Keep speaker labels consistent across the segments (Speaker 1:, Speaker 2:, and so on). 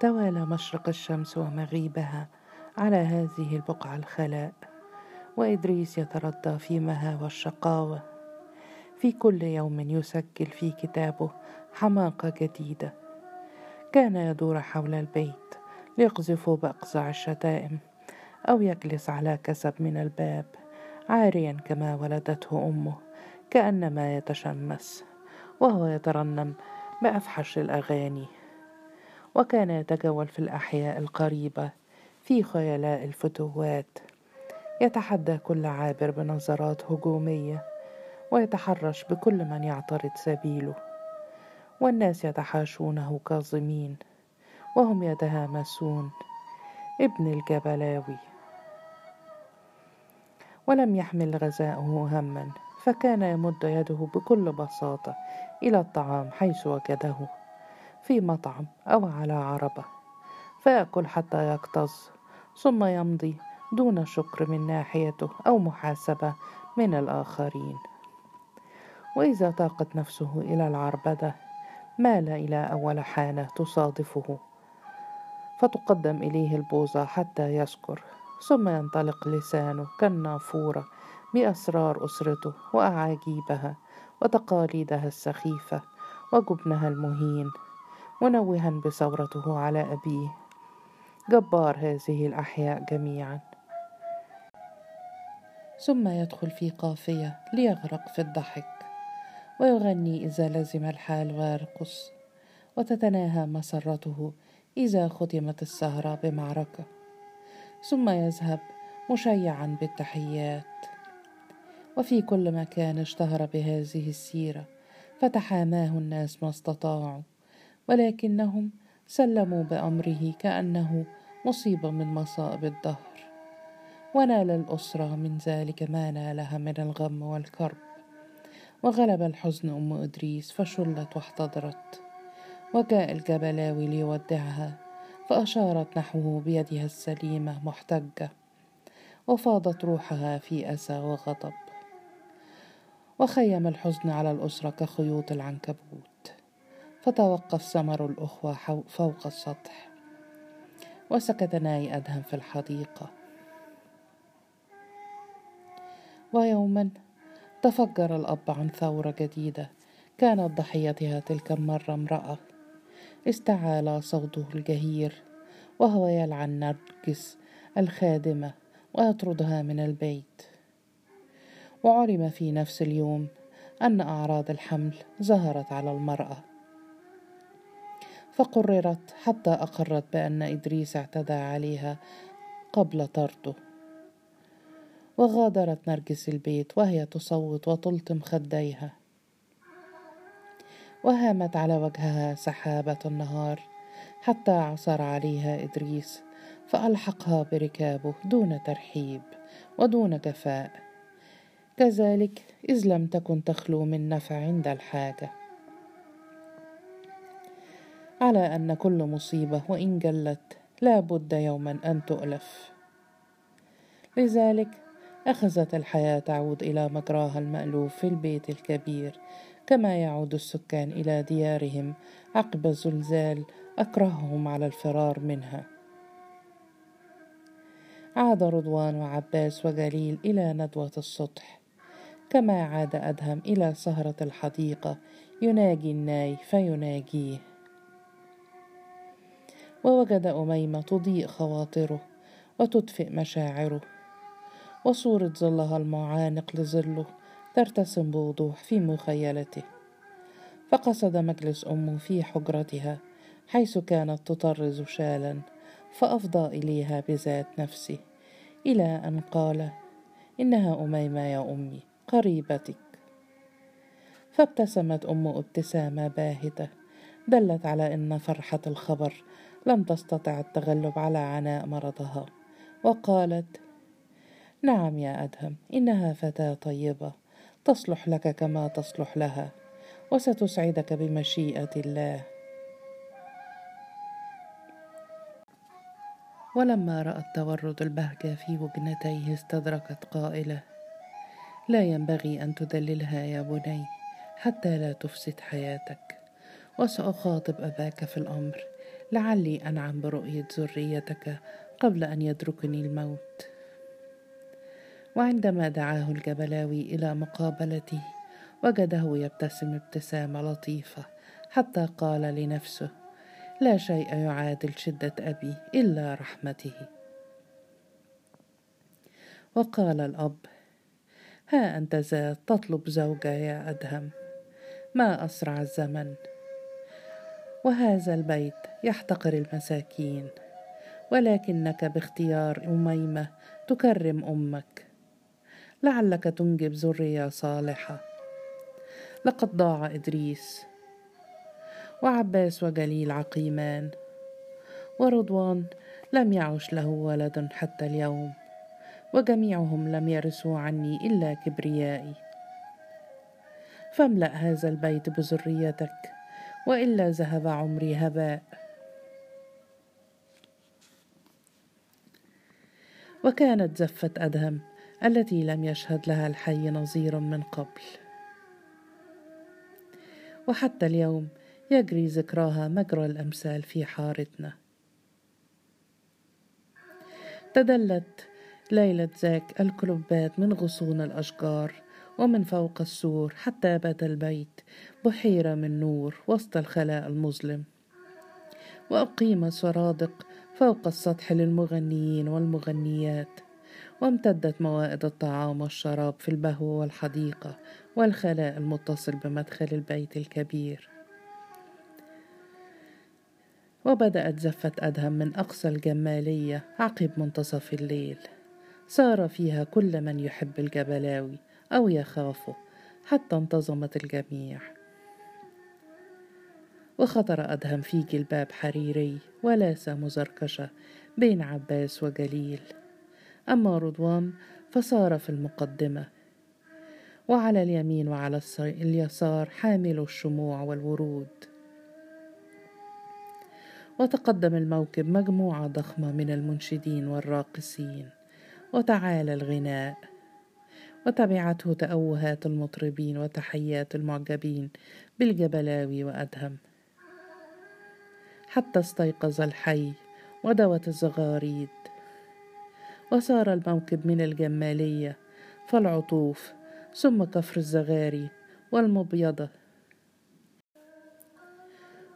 Speaker 1: توالى مشرق الشمس ومغيبها على هذه البقعة الخلاء. وإدريس يتردى في مهاوى الشقاوة في كل يوم يسجل في كتابه حماقة جديدة. كان يدور حول البيت ليقذف بأقزع الشتائم أو يجلس على كسب من الباب عاريا كما ولدته أمه كأنما يتشمس وهو يترنم بأفحش الأغاني. وكان يتجول في الأحياء القريبة في خيلاء الفتوات. يتحدى كل عابر بنظرات هجومية ويتحرش بكل من يعترض سبيله. والناس يتحاشونه كاظمين وهم يتهامسون. ابن الجبلاوي. ولم يحمل غذاؤه هما فكان يمد يده بكل بساطة إلى الطعام حيث وجده. في مطعم أو على عربة فيأكل حتى يكتظ ثم يمضي دون شكر من ناحيته أو محاسبة من الآخرين. وإذا طاقت نفسه إلى العربدة مال إلى أول حانة تصادفه فتقدم إليه البوظة حتى يسكر ثم ينطلق لسانه كالنافورة بأسرار أسرته وأعاجيبها وتقاليدها السخيفة وجبنها المهين. منوها بثورته على أبيه. جبار هذه الأحياء جميعا. ثم يدخل في قافية ليغرق في الضحك ويغني إذا لزم الحال ويرقص وتتناهى مسرته إذا ختمت السهرة بمعركة. ثم يذهب مشيعا بالتحيات. وفي كل مكان اشتهر بهذه السيرة فتحاماه الناس ما استطاعوا. ولكنهم سلموا بأمره كأنه مصيبة من مصائب الدهر. ونال الأسرة من ذلك ما نالها من الغم والكرب. وغلب الحزن أم إدريس فشلت واحتضرت. وجاء الجبلاوي ليودعها فأشارت نحوه بيدها السليمة محتجة. وفاضت روحها في أسى وغضب. وخيم الحزن على الأسرة كخيوط العنكبوت. فتوقف ثمر الأخوة فوق السطح. وسكت ناي أدهم في الحديقة. ويوما تفجر الأب عن ثورة جديدة. كانت ضحيتها تلك المرة امرأة. استعال صوته الجهير. وهو يلعن نرجس الخادمة ويطردها من البيت. وعلم في نفس اليوم أن أعراض الحمل ظهرت على المرأة. فقررت حتى أقرت بأن إدريس اعتدى عليها قبل طرده. وغادرت نرجس البيت وهي تصوت وتلطم خديها. وهامت على وجهها سحابة النهار حتى عثر عليها إدريس فألحقها بركابه دون ترحيب ودون جفاء كذلك إذ لم تكن تخلو من نفع عند الحاجة. على أن كل مصيبة وإن جلت لا بد يوما أن تؤلف. لذلك أخذت الحياة تعود إلى مجراها المألوف في البيت الكبير كما يعود السكان إلى ديارهم عقب زلزال أكرههم على الفرار منها. عاد رضوان وعباس وجليل إلى ندوة السطح كما عاد أدهم إلى سهرة الحديقة يناجي الناي فيناجيه. ووجد أميمة تضيء خواطره وتدفئ مشاعره وصورة ظلها المعانق لظله ترتسم بوضوح في مخيلته. فقصد مجلس أمه في حجرتها حيث كانت تطرز شالا فأفضى إليها بذات نفسه إلى أن قال إنها أميمة يا أمي قريبتك. فابتسمت أم ابتسامة باهتة دلت على أن فرحة الخبر لم تستطع التغلب على عناء مرضها. وقالت نعم يا أدهم إنها فتاة طيبة. تصلح لك كما تصلح لها وستسعدك بمشيئة الله. ولما رأت تورد البهجة في وجنتيه استدركت قائلة لا ينبغي أن تدللها يا بني حتى لا تفسد حياتك. وسأخاطب أباك في الأمر لعلي أنعم برؤية ذريتك قبل أن يدركني الموت. وعندما دعاه الجبلاوي إلى مقابلته وجده يبتسم ابتسامة لطيفة حتى قال لنفسه لا شيء يعادل شدة أبي إلا رحمته. وقال الأب ها أنت ذا تطلب زوجة يا أدهم. ما أسرع الزمن. وهذا البيت يحتقر المساكين ولكنك باختيار أميمة تكرم أمك. لعلك تنجب ذرية صالحة. لقد ضاع إدريس وعباس وجليل عقيمان ورضوان لم يعش له ولد حتى اليوم وجميعهم لم يرثوا عني إلا كبريائي. فاملأ هذا البيت بذريتك. وإلا ذهب عمري هباء. وكانت زفة أدهم التي لم يشهد لها الحي نظير من قبل. وحتى اليوم يجري ذكراها مجرى الأمثال في حارتنا. تدلت ليلة ذاك الكلبات من غصون الأشجار ومن فوق السور حتى بات البيت بحيرة من نور وسط الخلاء المظلم. وأقيم سرادق فوق السطح للمغنيين والمغنيات وامتدت موائد الطعام والشراب في البهو والحديقة والخلاء المتصل بمدخل البيت الكبير. وبدأت زفة أدهم من أقصى الجمالية عقب منتصف الليل. سار فيها كل من يحب الجبلاوي أو يخافه حتى انتظمت الجميع. وخطر أدهم في جلباب حريري ولاس مزركشة بين عباس وجليل. أما رضوان فصار في المقدمة وعلى اليمين وعلى اليسار حامل الشموع والورود. وتقدم الموكب مجموعة ضخمة من المنشدين والراقصين وتعالى الغناء وتبعته تأوهات المطربين وتحيات المعجبين بالجبلاوي وأدهم. حتى استيقظ الحي ودوت الزغاريد وسار الموكب من الجمالية فالعطوف ثم كفر الزغاري والمبيضة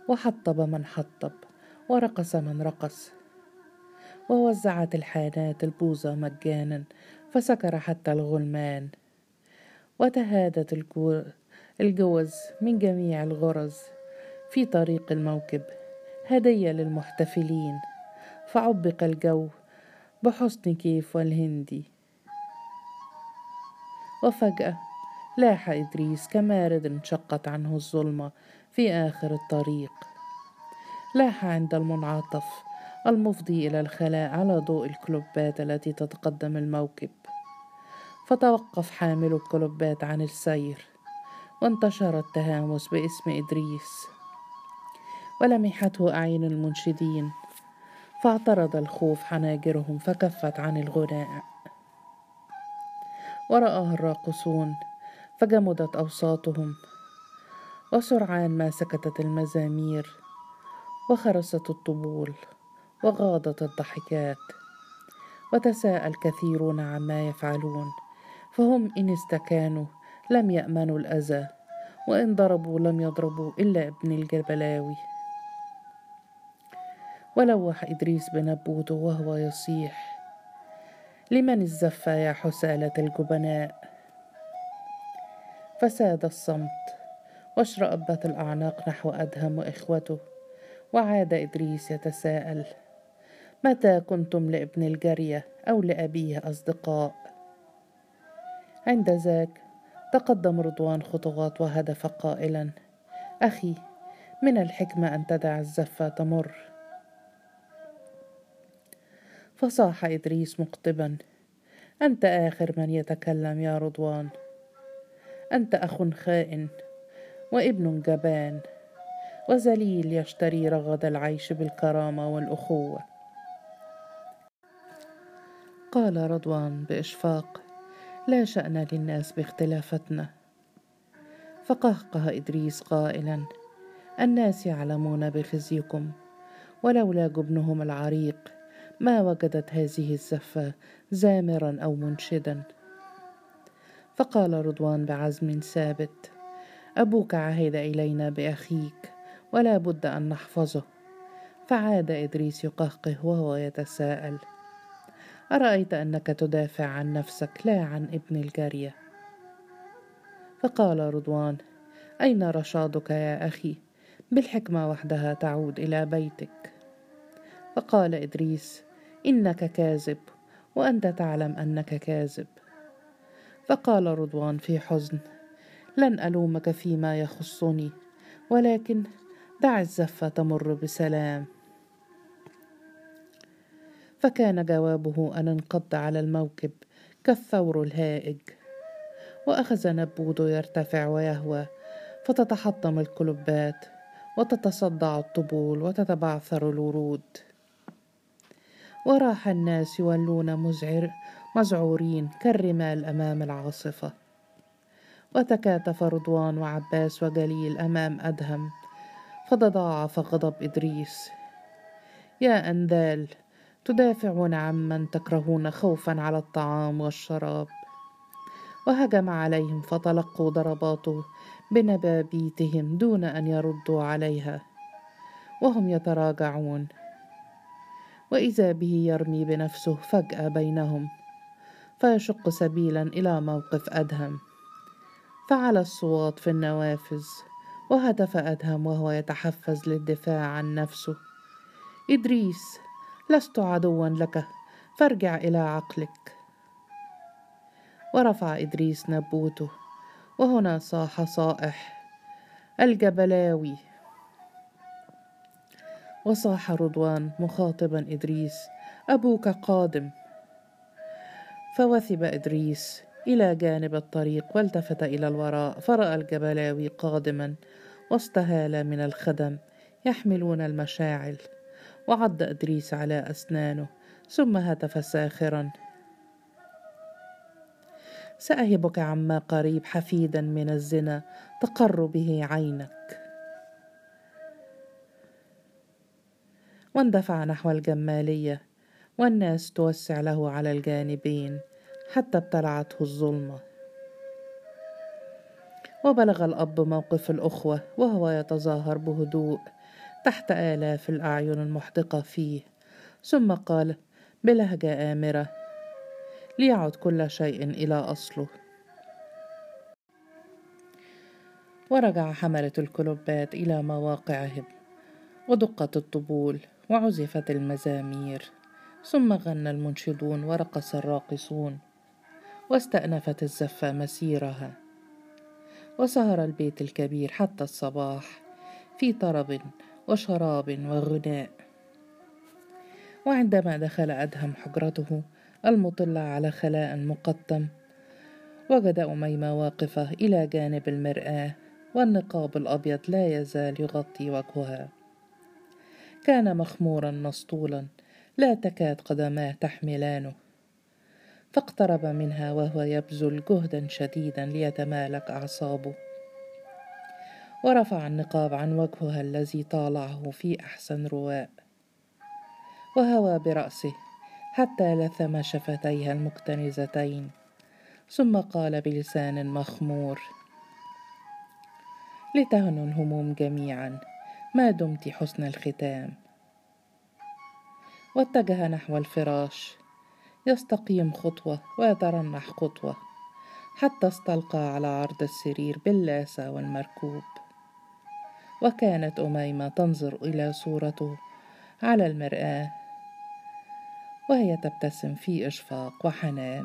Speaker 1: وحطب من حطب ورقص من رقص ووزعت الحانات البوظة مجانا فسكر حتى الغلمان. وتهادت الجوز من جميع الغرز في طريق الموكب هدية للمحتفلين. فعبق الجو بحسن كيف والهندي وفجأة لاح إدريس كمارد انشقت عنه الظلمة في آخر الطريق. لاح عند المنعطف المفضي إلى الخلاء على ضوء الكلوبات التي تتقدم الموكب. فتوقف حامل الكلوبات عن السير وانتشر التهامس باسم إدريس. ولمحته أعين المنشدين فاعترض الخوف حناجرهم فكفت عن الغناء. ورآها الراقصون فجمدت أوساطهم وسرعان ما سكتت المزامير وخرست الطبول وغاضت الضحكات وتساءل كثيرون عما يفعلون. فهم إن استكانوا لم يأمنوا الأذى وإن ضربوا لم يضربوا إلا ابن الجبلاوي. ولوح إدريس بنبوته وهو يصيح لمن الزفة يا حسالة الجبناء؟ فساد الصمت واشرأبت الأعناق نحو أدهم وإخوته وعاد إدريس يتساءل متى كنتم لابن الجارية أو لأبيه أصدقاء؟ عند ذاك تقدم رضوان خطوات وهدف قائلا. أخي من الحكمة أن تدع الزفة تمر. فصاح إدريس مقطبا أنت آخر من يتكلم يا رضوان. أنت أخ خائن وابن جبان. وذليل يشتري رغد العيش بالكرامة والأخوة. قال رضوان بإشفاق. لا شأن للناس باختلافتنا. فقهقه إدريس قائلا الناس يعلمون بخزيكم ولولا جبنهم العريق ما وجدت هذه الزفة زامرا أو منشدا. فقال رضوان بعزم ثابت أبوك عهد إلينا بأخيك ولا بد أن نحفظه. فعاد إدريس يقهقه وهو يتساءل أرأيت أنك تدافع عن نفسك لا عن ابن الجارية؟ فقال رضوان أين رشادك يا أخي؟ بالحكمة وحدها تعود إلى بيتك. فقال إدريس إنك كاذب وأنت تعلم أنك كاذب. فقال رضوان في حزن لن ألومك فيما يخصني ولكن دع الزفة تمر بسلام. فكان جوابه أن انقض على الموكب كالثور الهائج. وأخذ نبود يرتفع ويهوى فتتحطم الكلبات وتتصدع الطبول وتتبعثر الورود. وراح الناس يولون مزعر مزعورين كالرمال أمام العاصفة. وتكاتف رضوان وعباس وجليل أمام أدهم فتضاعف غضب إدريس. يا أنذال تدافعون عمن تكرهون خوفا على الطعام والشراب. وهجم عليهم فتلقوا ضرباته بنبابيتهم دون أن يردوا عليها. وهم يتراجعون. وإذا به يرمي بنفسه فجأة بينهم. فيشق سبيلا إلى موقف أدهم. فعلى الصوات في النوافذ. وهتف أدهم وهو يتحفز للدفاع عن نفسه. إدريس لست عدوا لك فارجع إلى عقلك. ورفع إدريس نبوته وهنا صاح صائح الجبلاوي. وصاح رضوان مخاطبا إدريس أبوك قادم. فوثب إدريس إلى جانب الطريق والتفت إلى الوراء فرأى الجبلاوي قادما وسط هاله من الخدم يحملون المشاعل. وعض إدريس على أسنانه ثم هتف ساخرا. سأهبك عما قريب حفيدا من الزنا تقر به عينك. واندفع نحو الجمالية والناس توسع له على الجانبين حتى ابتلعته الظلمة. وبلغ الأب موقف الأخوة وهو يتظاهر بهدوء. تحت آلاف الأعين المحدقة فيه. ثم قال بلهجة آمرة. ليعد كل شيء إلى أصله. ورجع حملة الكلوبات إلى مواقعهم ودقت الطبول وعزفت المزامير. ثم غنى المنشدون ورقص الراقصون واستأنفت الزفة مسيرها. وسهر البيت الكبير حتى الصباح في طرب وشراب وغناء. وعندما دخل أدهم حجرته المطلة على خلاء مقطم وجد أميمة واقفة إلى جانب المرآة والنقاب الأبيض لا يزال يغطي وجهها. كان مخمورا مسطولا لا تكاد قدماه تحملانه. فاقترب منها وهو يبذل جهدا شديدا ليتمالك أعصابه. ورفع النقاب عن وجهها الذي طالعه في أحسن رواء. وهوى برأسه حتى لثم شفتيها المكتنزتين. ثم قال بلسان مخمور لتهنوا الهموم جميعا ما دمت حسن الختام. واتجه نحو الفراش يستقيم خطوة ويترنح خطوة حتى استلقى على عرض السرير باللاسة والمركوب. وكانت أميمة تنظر إلى صورته على المرآة وهي تبتسم في إشفاق وحنان.